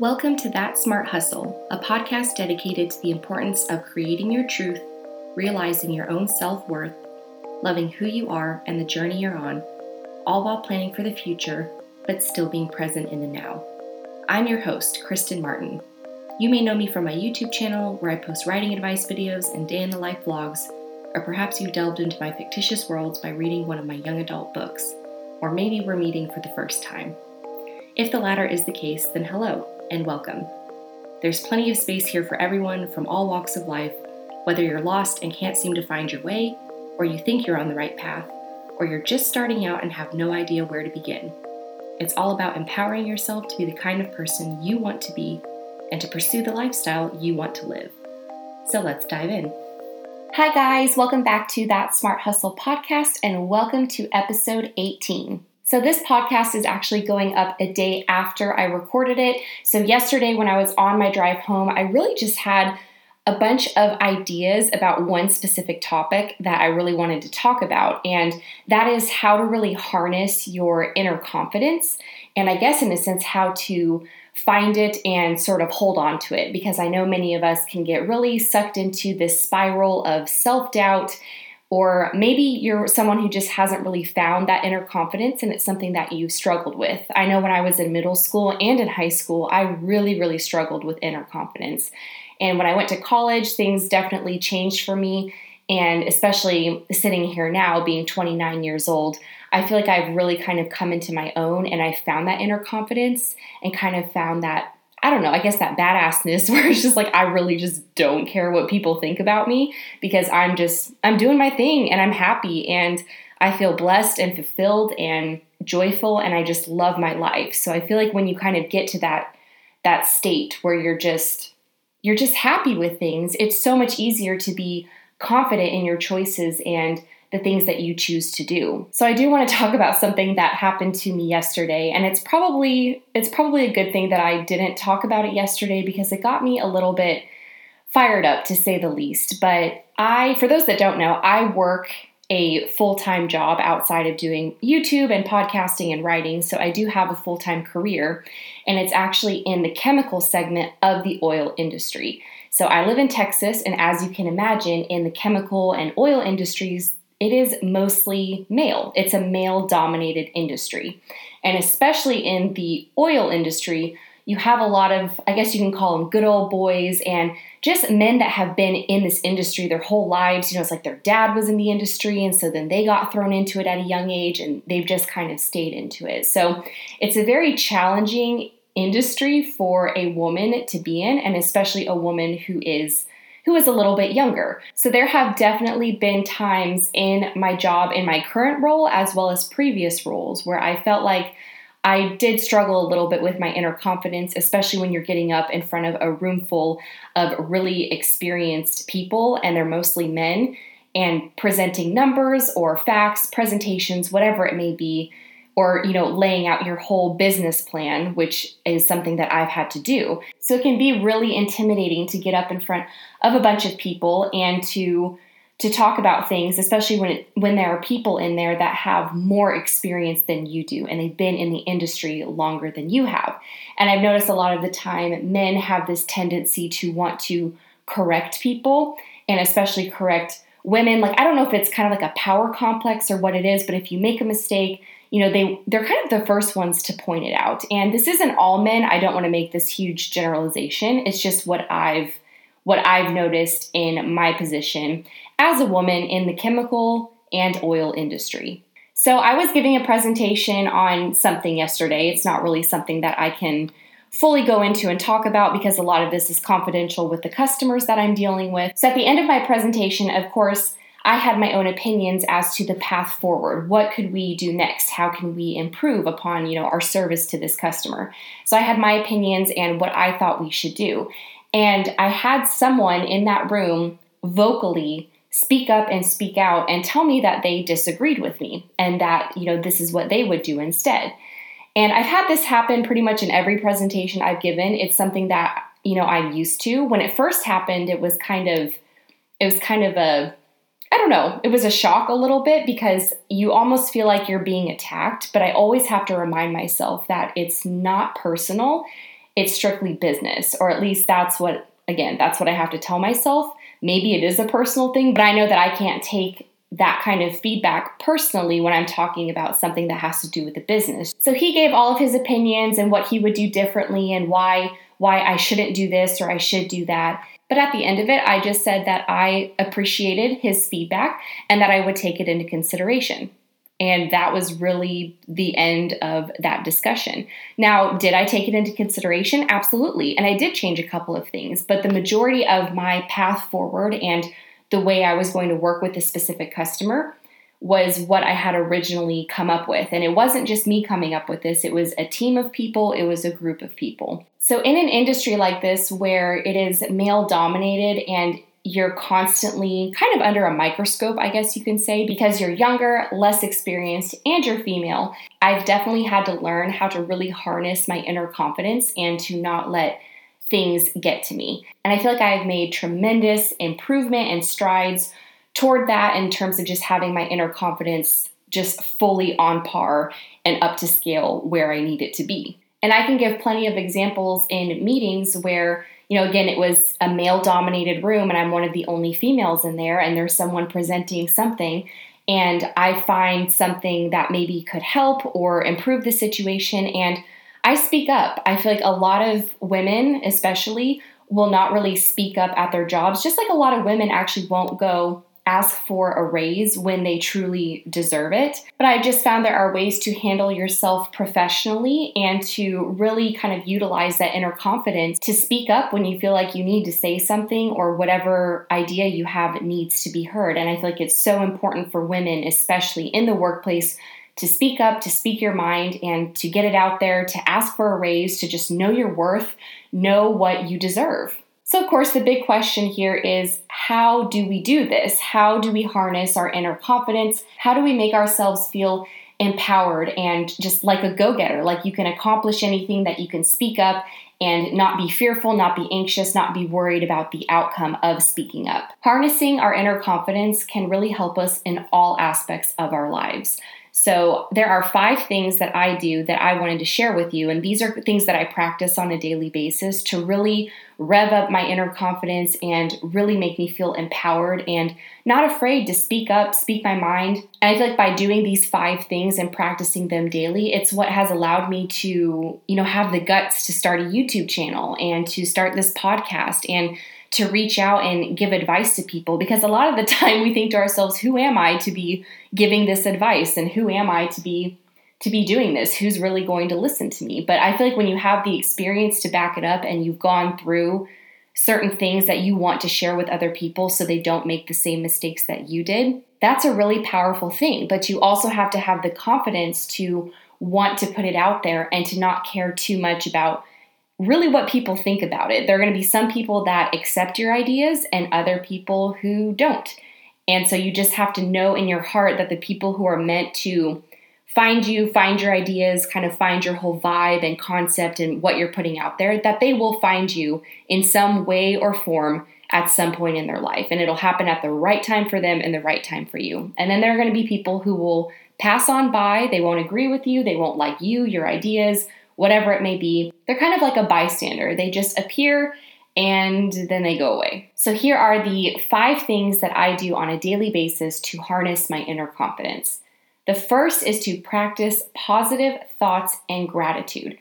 Welcome to That Smart Hustle, a podcast dedicated to the importance of creating your truth, realizing your own self worth, loving who you are and the journey you're on, all while planning for the future, but still being present in the now. I'm your host, Kristen Martin. You may know me from my YouTube channel where I post writing advice videos and day in the life vlogs, or perhaps you've delved into my fictitious worlds by reading one of my young adult books, or maybe we're meeting for the first time. If the latter is the case, then hello and welcome. There's plenty of space here for everyone from all walks of life, whether you're lost and can't seem to find your way, or you think you're on the right path, or you're just starting out and have no idea where to begin. It's all about empowering yourself to be the kind of person you want to be and to pursue the lifestyle you want to live. So let's dive in. Hi, guys, welcome back to That Smart Hustle podcast, and welcome to episode 18. So, this podcast is actually going up a day after I recorded it. So, yesterday when I was on my drive home, I really just had a bunch of ideas about one specific topic that I really wanted to talk about, and that is how to really harness your inner confidence. And I guess, in a sense, how to find it and sort of hold on to it because I know many of us can get really sucked into this spiral of self doubt or maybe you're someone who just hasn't really found that inner confidence and it's something that you struggled with. I know when I was in middle school and in high school, I really, really struggled with inner confidence. And when I went to college, things definitely changed for me. And especially sitting here now, being 29 years old, I feel like I've really kind of come into my own and I found that inner confidence and kind of found that I don't know, I guess that badassness where it's just like I really just don't care what people think about me because I'm just I'm doing my thing and I'm happy and I feel blessed and fulfilled and joyful and I just love my life. So I feel like when you kind of get to that that state where you're just you're just happy with things, it's so much easier to be confident in your choices and the things that you choose to do. So I do want to talk about something that happened to me yesterday and it's probably it's probably a good thing that I didn't talk about it yesterday because it got me a little bit fired up to say the least. But I for those that don't know, I work a full-time job outside of doing YouTube and podcasting and writing. So I do have a full-time career and it's actually in the chemical segment of the oil industry. So I live in Texas and as you can imagine in the chemical and oil industries it is mostly male. It's a male dominated industry. And especially in the oil industry, you have a lot of, I guess you can call them good old boys and just men that have been in this industry their whole lives. You know, it's like their dad was in the industry, and so then they got thrown into it at a young age and they've just kind of stayed into it. So it's a very challenging industry for a woman to be in, and especially a woman who is who is a little bit younger. So there have definitely been times in my job, in my current role, as well as previous roles, where I felt like I did struggle a little bit with my inner confidence, especially when you're getting up in front of a room full of really experienced people, and they're mostly men, and presenting numbers or facts, presentations, whatever it may be or you know laying out your whole business plan which is something that I've had to do. So it can be really intimidating to get up in front of a bunch of people and to to talk about things, especially when it, when there are people in there that have more experience than you do and they've been in the industry longer than you have. And I've noticed a lot of the time men have this tendency to want to correct people and especially correct women. Like I don't know if it's kind of like a power complex or what it is, but if you make a mistake, you know they they're kind of the first ones to point it out. And this isn't all men. I don't want to make this huge generalization. It's just what i've what i've noticed in my position as a woman in the chemical and oil industry. So i was giving a presentation on something yesterday. It's not really something that i can fully go into and talk about because a lot of this is confidential with the customers that i'm dealing with. So at the end of my presentation of course I had my own opinions as to the path forward. What could we do next? How can we improve upon, you know, our service to this customer? So I had my opinions and what I thought we should do. And I had someone in that room vocally speak up and speak out and tell me that they disagreed with me and that, you know, this is what they would do instead. And I've had this happen pretty much in every presentation I've given. It's something that, you know, I'm used to. When it first happened, it was kind of it was kind of a I don't know, it was a shock a little bit because you almost feel like you're being attacked, but I always have to remind myself that it's not personal. it's strictly business, or at least that's what, again, that's what I have to tell myself. Maybe it is a personal thing, but I know that I can't take that kind of feedback personally when I'm talking about something that has to do with the business. So he gave all of his opinions and what he would do differently and why why I shouldn't do this or I should do that. But at the end of it, I just said that I appreciated his feedback and that I would take it into consideration. And that was really the end of that discussion. Now, did I take it into consideration? Absolutely. And I did change a couple of things, but the majority of my path forward and the way I was going to work with a specific customer was what I had originally come up with. And it wasn't just me coming up with this, it was a team of people, it was a group of people. So, in an industry like this where it is male dominated and you're constantly kind of under a microscope, I guess you can say, because you're younger, less experienced, and you're female. I've definitely had to learn how to really harness my inner confidence and to not let things get to me. And I feel like I've made tremendous improvement and strides toward that in terms of just having my inner confidence just fully on par and up to scale where I need it to be. And I can give plenty of examples in meetings where, you know, again, it was a male dominated room and I'm one of the only females in there, and there's someone presenting something. And I find something that maybe could help or improve the situation. And I speak up. I feel like a lot of women, especially, will not really speak up at their jobs, just like a lot of women actually won't go ask for a raise when they truly deserve it. But I just found there are ways to handle yourself professionally and to really kind of utilize that inner confidence to speak up when you feel like you need to say something or whatever idea you have needs to be heard. And I feel like it's so important for women, especially in the workplace, to speak up, to speak your mind, and to get it out there, to ask for a raise, to just know your worth, know what you deserve. So, of course, the big question here is how do we do this? How do we harness our inner confidence? How do we make ourselves feel empowered and just like a go getter? Like you can accomplish anything, that you can speak up and not be fearful, not be anxious, not be worried about the outcome of speaking up. Harnessing our inner confidence can really help us in all aspects of our lives. So, there are five things that I do that I wanted to share with you. And these are things that I practice on a daily basis to really rev up my inner confidence and really make me feel empowered and not afraid to speak up, speak my mind. And I feel like by doing these five things and practicing them daily, it's what has allowed me to, you know, have the guts to start a YouTube channel and to start this podcast and to reach out and give advice to people because a lot of the time we think to ourselves who am i to be giving this advice? And who am i to be to be doing this? Who's really going to listen to me? But i feel like when you have the experience to back it up and you've gone through certain things that you want to share with other people so they don't make the same mistakes that you did that's a really powerful thing. But you also have to have the confidence to want to put it out there and to not care too much about really what people think about it. There are going to be some people that accept your ideas and other people who don't. And so you just have to know in your heart that the people who are meant to find you, find your ideas, kind of find your whole vibe and concept and what you're putting out there, that they will find you in some way or form at some point in their life. And it'll happen at the right time for them and the right time for you. And then there are going to be people who will pass on by, they won't agree with you, they won't like you, your ideas, whatever it may be. They're kind of like a bystander. They just appear and then they go away. So, here are the five things that I do on a daily basis to harness my inner confidence. The first is to practice positive thoughts and gratitude.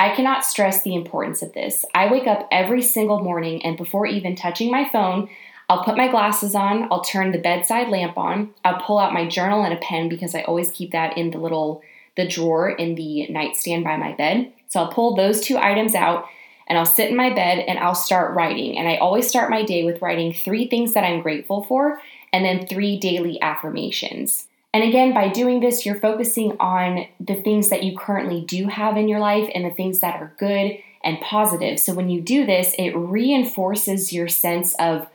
I cannot stress the importance of this. I wake up every single morning, and before even touching my phone, I'll put my glasses on, I'll turn the bedside lamp on, I'll pull out my journal and a pen because I always keep that in the little the drawer in the nightstand by my bed. So I'll pull those two items out and I'll sit in my bed and I'll start writing. And I always start my day with writing three things that I'm grateful for and then three daily affirmations. And again, by doing this, you're focusing on the things that you currently do have in your life and the things that are good and positive. So when you do this, it reinforces your sense of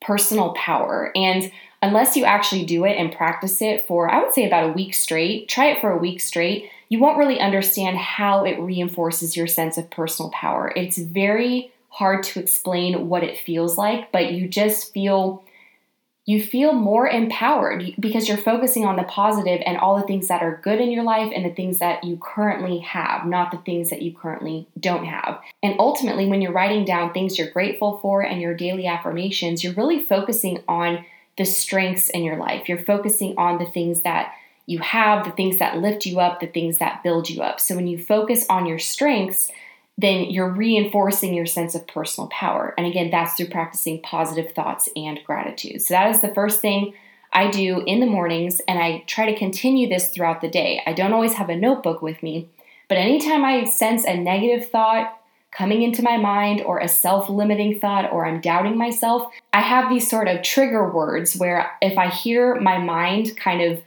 personal power. And unless you actually do it and practice it for, I would say, about a week straight, try it for a week straight, you won't really understand how it reinforces your sense of personal power. It's very hard to explain what it feels like, but you just feel you feel more empowered because you're focusing on the positive and all the things that are good in your life and the things that you currently have, not the things that you currently don't have. And ultimately, when you're writing down things you're grateful for and your daily affirmations, you're really focusing on the strengths in your life. You're focusing on the things that you have, the things that lift you up, the things that build you up. So when you focus on your strengths, then you're reinforcing your sense of personal power. And again, that's through practicing positive thoughts and gratitude. So that is the first thing I do in the mornings, and I try to continue this throughout the day. I don't always have a notebook with me, but anytime I sense a negative thought coming into my mind or a self limiting thought or I'm doubting myself, I have these sort of trigger words where if I hear my mind kind of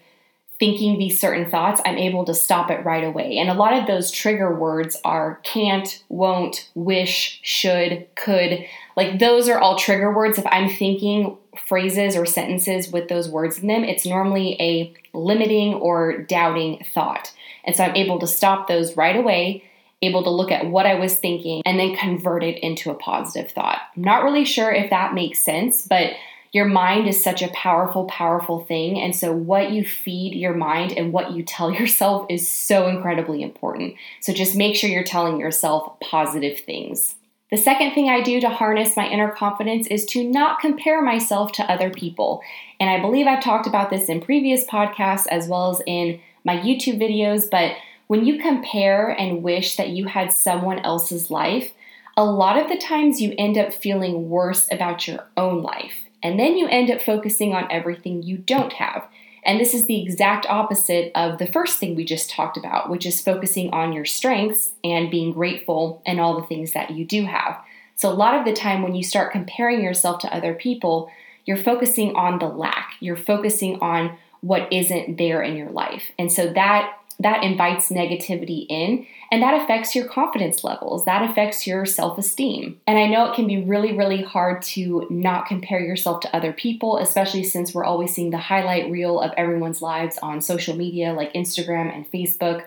thinking these certain thoughts, I'm able to stop it right away. And a lot of those trigger words are can't, won't, wish, should, could. Like those are all trigger words. If I'm thinking phrases or sentences with those words in them, it's normally a limiting or doubting thought. And so I'm able to stop those right away, able to look at what I was thinking and then convert it into a positive thought. I'm not really sure if that makes sense, but your mind is such a powerful, powerful thing. And so, what you feed your mind and what you tell yourself is so incredibly important. So, just make sure you're telling yourself positive things. The second thing I do to harness my inner confidence is to not compare myself to other people. And I believe I've talked about this in previous podcasts as well as in my YouTube videos. But when you compare and wish that you had someone else's life, a lot of the times you end up feeling worse about your own life. And then you end up focusing on everything you don't have. And this is the exact opposite of the first thing we just talked about, which is focusing on your strengths and being grateful and all the things that you do have. So, a lot of the time when you start comparing yourself to other people, you're focusing on the lack, you're focusing on what isn't there in your life. And so that that invites negativity in and that affects your confidence levels. That affects your self-esteem. And i know it can be really really hard to not compare yourself to other people especially since we're always seeing the highlight reel of everyone's lives on social media like instagram and facebook.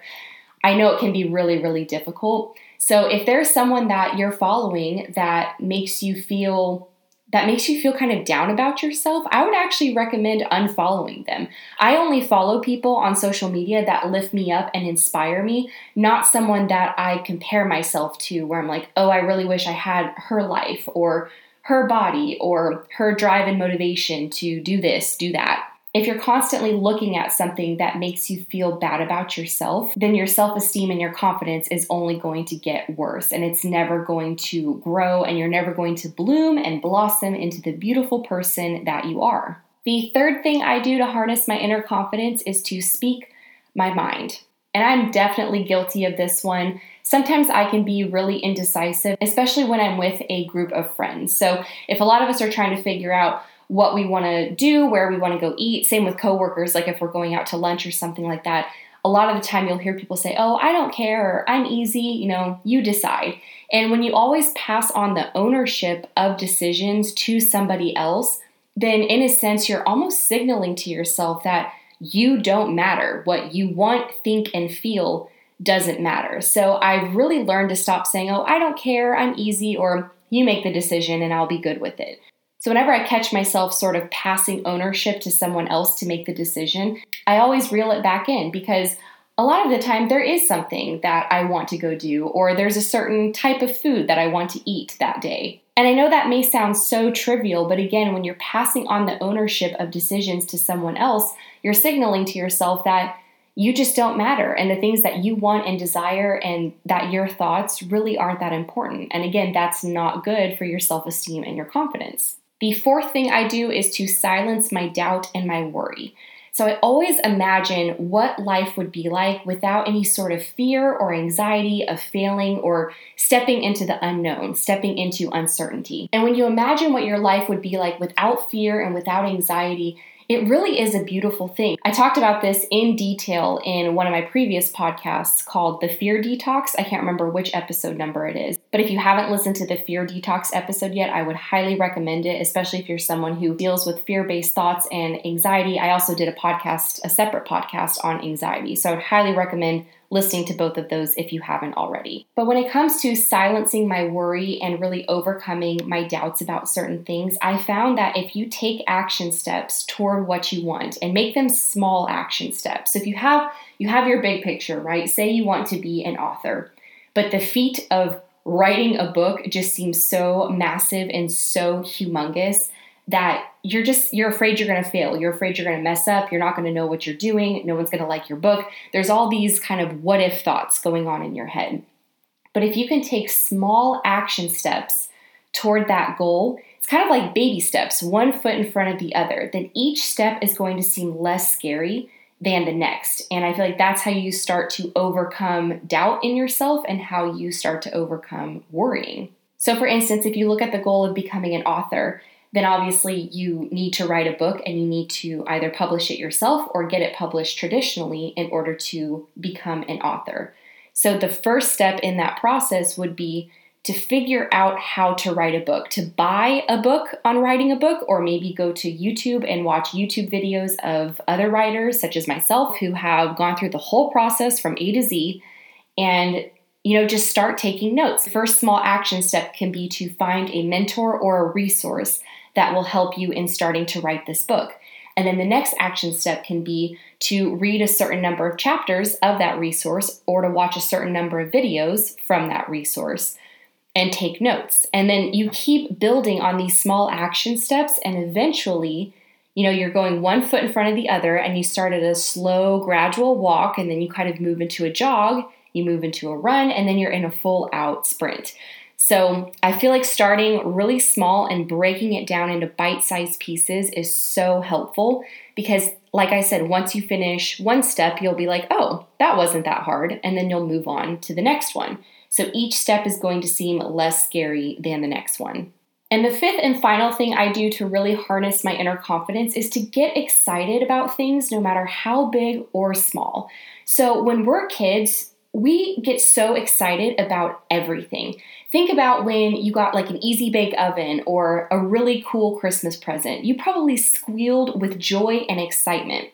I know it can be really really difficult. So if there's someone that you're following that makes you feel that makes you feel kind of down about yourself, I would actually recommend unfollowing them. I only follow people on social media that lift me up and inspire me, not someone that I compare myself to where I'm like, oh, I really wish I had her life or her body or her drive and motivation to do this, do that. If you're constantly looking at something that makes you feel bad about yourself, then your self esteem and your confidence is only going to get worse and it's never going to grow and you're never going to bloom and blossom into the beautiful person that you are. The third thing I do to harness my inner confidence is to speak my mind. And I'm definitely guilty of this one. Sometimes I can be really indecisive, especially when I'm with a group of friends. So, if a lot of us are trying to figure out what we want to do, where we want to go eat. Same with coworkers, like if we're going out to lunch or something like that. A lot of the time you'll hear people say, "Oh, I don't care," or "I'm easy," you know, you decide. And when you always pass on the ownership of decisions to somebody else, then in a sense you're almost signaling to yourself that you don't matter. What you want, think and feel doesn't matter. So I've really learned to stop saying, "Oh, I don't care, I'm easy," or "You make the decision and I'll be good with it." So, whenever I catch myself sort of passing ownership to someone else to make the decision, I always reel it back in because a lot of the time there is something that I want to go do, or there's a certain type of food that I want to eat that day. And I know that may sound so trivial, but again, when you're passing on the ownership of decisions to someone else, you're signaling to yourself that you just don't matter. And the things that you want and desire and that your thoughts really aren't that important. And again, that's not good for your self esteem and your confidence. The fourth thing I do is to silence my doubt and my worry. So I always imagine what life would be like without any sort of fear or anxiety of failing or stepping into the unknown, stepping into uncertainty. And when you imagine what your life would be like without fear and without anxiety, it really is a beautiful thing. I talked about this in detail in one of my previous podcasts called The Fear Detox. I can't remember which episode number it is. But if you haven't listened to the Fear Detox episode yet, I would highly recommend it, especially if you're someone who deals with fear based thoughts and anxiety. I also did a podcast, a separate podcast on anxiety. So I would highly recommend listening to both of those if you haven't already. But when it comes to silencing my worry and really overcoming my doubts about certain things, I found that if you take action steps toward what you want and make them small action steps. So if you have you have your big picture, right? Say you want to be an author, but the feat of writing a book just seems so massive and so humongous that you're just you're afraid you're going to fail. You're afraid you're going to mess up. You're not going to know what you're doing. No one's going to like your book. There's all these kind of what if thoughts going on in your head. But if you can take small action steps toward that goal it's kind of like baby steps one foot in front of the other then each step is going to seem less scary than the next. And i feel like that's how you start to overcome doubt in yourself and how you start to overcome worrying. So for instance if you look at the goal of becoming an author then obviously you need to write a book and you need to either publish it yourself or get it published traditionally in order to become an author. So the first step in that process would be to figure out how to write a book, to buy a book on writing a book, or maybe go to YouTube and watch YouTube videos of other writers, such as myself, who have gone through the whole process from A to Z and you know, just start taking notes. First small action step can be to find a mentor or a resource that will help you in starting to write this book. And then the next action step can be to read a certain number of chapters of that resource or to watch a certain number of videos from that resource and take notes. And then you keep building on these small action steps and eventually you know, you're going one foot in front of the other and you start at a slow, gradual walk and then you kind of move into a jog, you move into a run, and then you're in a full out sprint. So I feel like starting really small and breaking it down into bite sized pieces is so helpful because, like I said, once you finish one step, you'll be like, oh, that wasn't that hard. And then you'll move on to the next one. So each step is going to seem less scary than the next one. And the fifth and final thing I do to really harness my inner confidence is to get excited about things no matter how big or small. So when we're kids, we get so excited about everything. Think about when you got like an easy bake oven or a really cool Christmas present. You probably squealed with joy and excitement.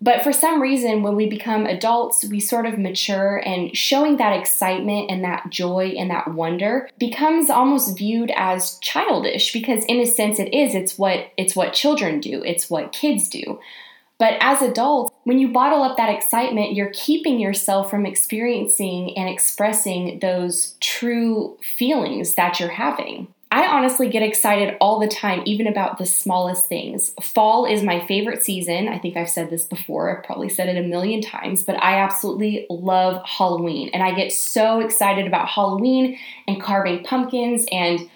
But for some reason, when we become adults, we sort of mature, and showing that excitement and that joy and that wonder becomes almost viewed as childish because, in a sense, it is. It's what it's what children do. It's what kids do. But as adults, when you bottle up that excitement, you're keeping yourself from experiencing and expressing those true feelings that you're having. I honestly get excited all the time, even about the smallest things. Fall is my favorite season. I think I've said this before, I've probably said it a million times, but I absolutely love Halloween. And I get so excited about Halloween and carving pumpkins and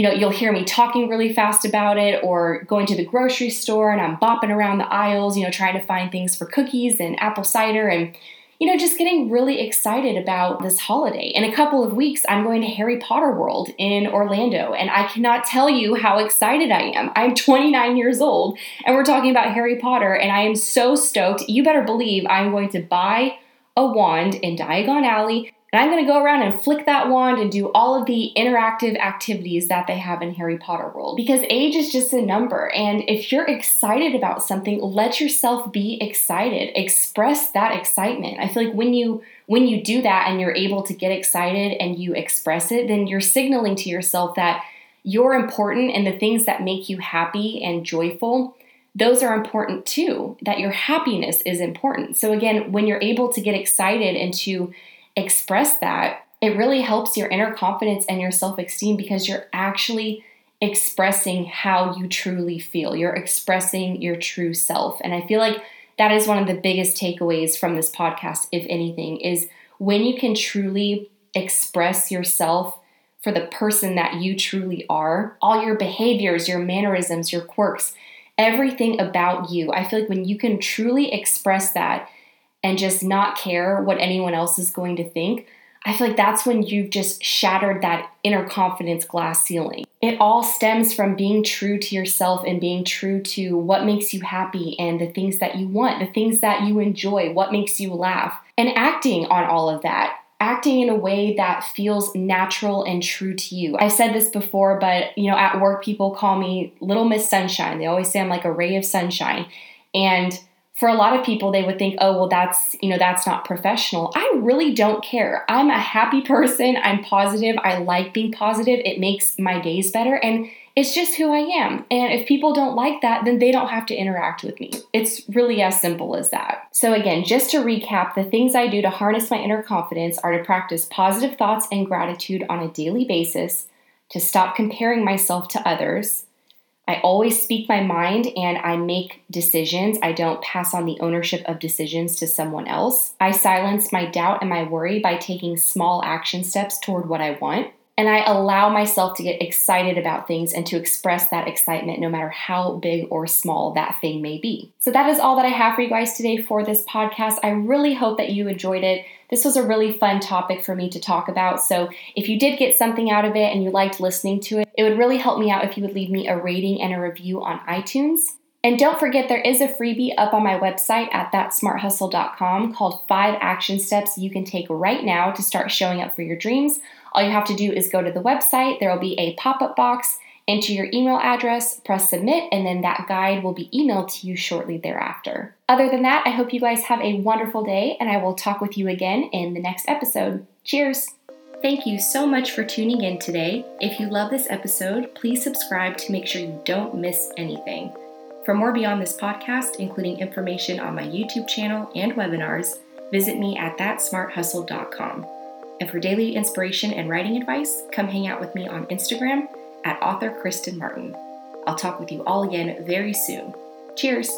you know, you'll hear me talking really fast about it or going to the grocery store and I'm bopping around the aisles, you know, trying to find things for cookies and apple cider and, you know, just getting really excited about this holiday. In a couple of weeks, I'm going to Harry Potter World in Orlando and I cannot tell you how excited I am. I'm 29 years old and we're talking about Harry Potter and I am so stoked. You better believe I'm going to buy a wand in Diagon Alley and I'm going to go around and flick that wand and do all of the interactive activities that they have in Harry Potter World. Because age is just a number. And if you're excited about something, let yourself be excited. Express that excitement. I feel like when you when you do that and you're able to get excited and you express it, then you're signaling to yourself that you're important and the things that make you happy and joyful those are important too, that your happiness is important. So, again, when you're able to get excited and to express that, it really helps your inner confidence and your self esteem because you're actually expressing how you truly feel. You're expressing your true self. And I feel like that is one of the biggest takeaways from this podcast, if anything, is when you can truly express yourself for the person that you truly are, all your behaviors, your mannerisms, your quirks, everything about you. I feel like when you can truly express that and just not care what anyone else is going to think, I feel like that's when you've just shattered that inner confidence glass ceiling. It all stems from being true to yourself and being true to what makes you happy and the things that you want, the things that you enjoy, what makes you laugh, and acting on all of that. Acting in a way that feels natural and true to you. I've said this before, but you know, at work, people call me Little Miss Sunshine. They always say I'm like a ray of sunshine. And for a lot of people they would think oh well that's you know that's not professional. I really don't care. I'm a happy person. I'm positive. I like being positive. It makes my days better. And it's just who i am. And if people don't like that then they don't have to interact with me. It's really as simple as that. So again just to recap the things i do to harness my inner confidence are to practice positive thoughts and gratitude on a daily basis to stop comparing myself to others I always speak my mind and I make decisions. I don't pass on the ownership of decisions to someone else. I silence my doubt and my worry by taking small action steps toward what I want. And I allow myself to get excited about things and to express that excitement no matter how big or small that thing may be. So, that is all that I have for you guys today for this podcast. I really hope that you enjoyed it. This was a really fun topic for me to talk about. So, if you did get something out of it and you liked listening to it, it would really help me out if you would leave me a rating and a review on iTunes. And don't forget, there is a freebie up on my website at thatsmarthustle.com called Five Action Steps You Can Take Right Now to Start Showing Up for Your Dreams. All you have to do is go to the website, there will be a pop up box, enter your email address, press submit, and then that guide will be emailed to you shortly thereafter. Other than that, I hope you guys have a wonderful day, and I will talk with you again in the next episode. Cheers! Thank you so much for tuning in today. If you love this episode, please subscribe to make sure you don't miss anything. For more beyond this podcast, including information on my YouTube channel and webinars, visit me at thatsmarthustle.com. And for daily inspiration and writing advice, come hang out with me on Instagram at author Kristen Martin. I'll talk with you all again very soon. Cheers!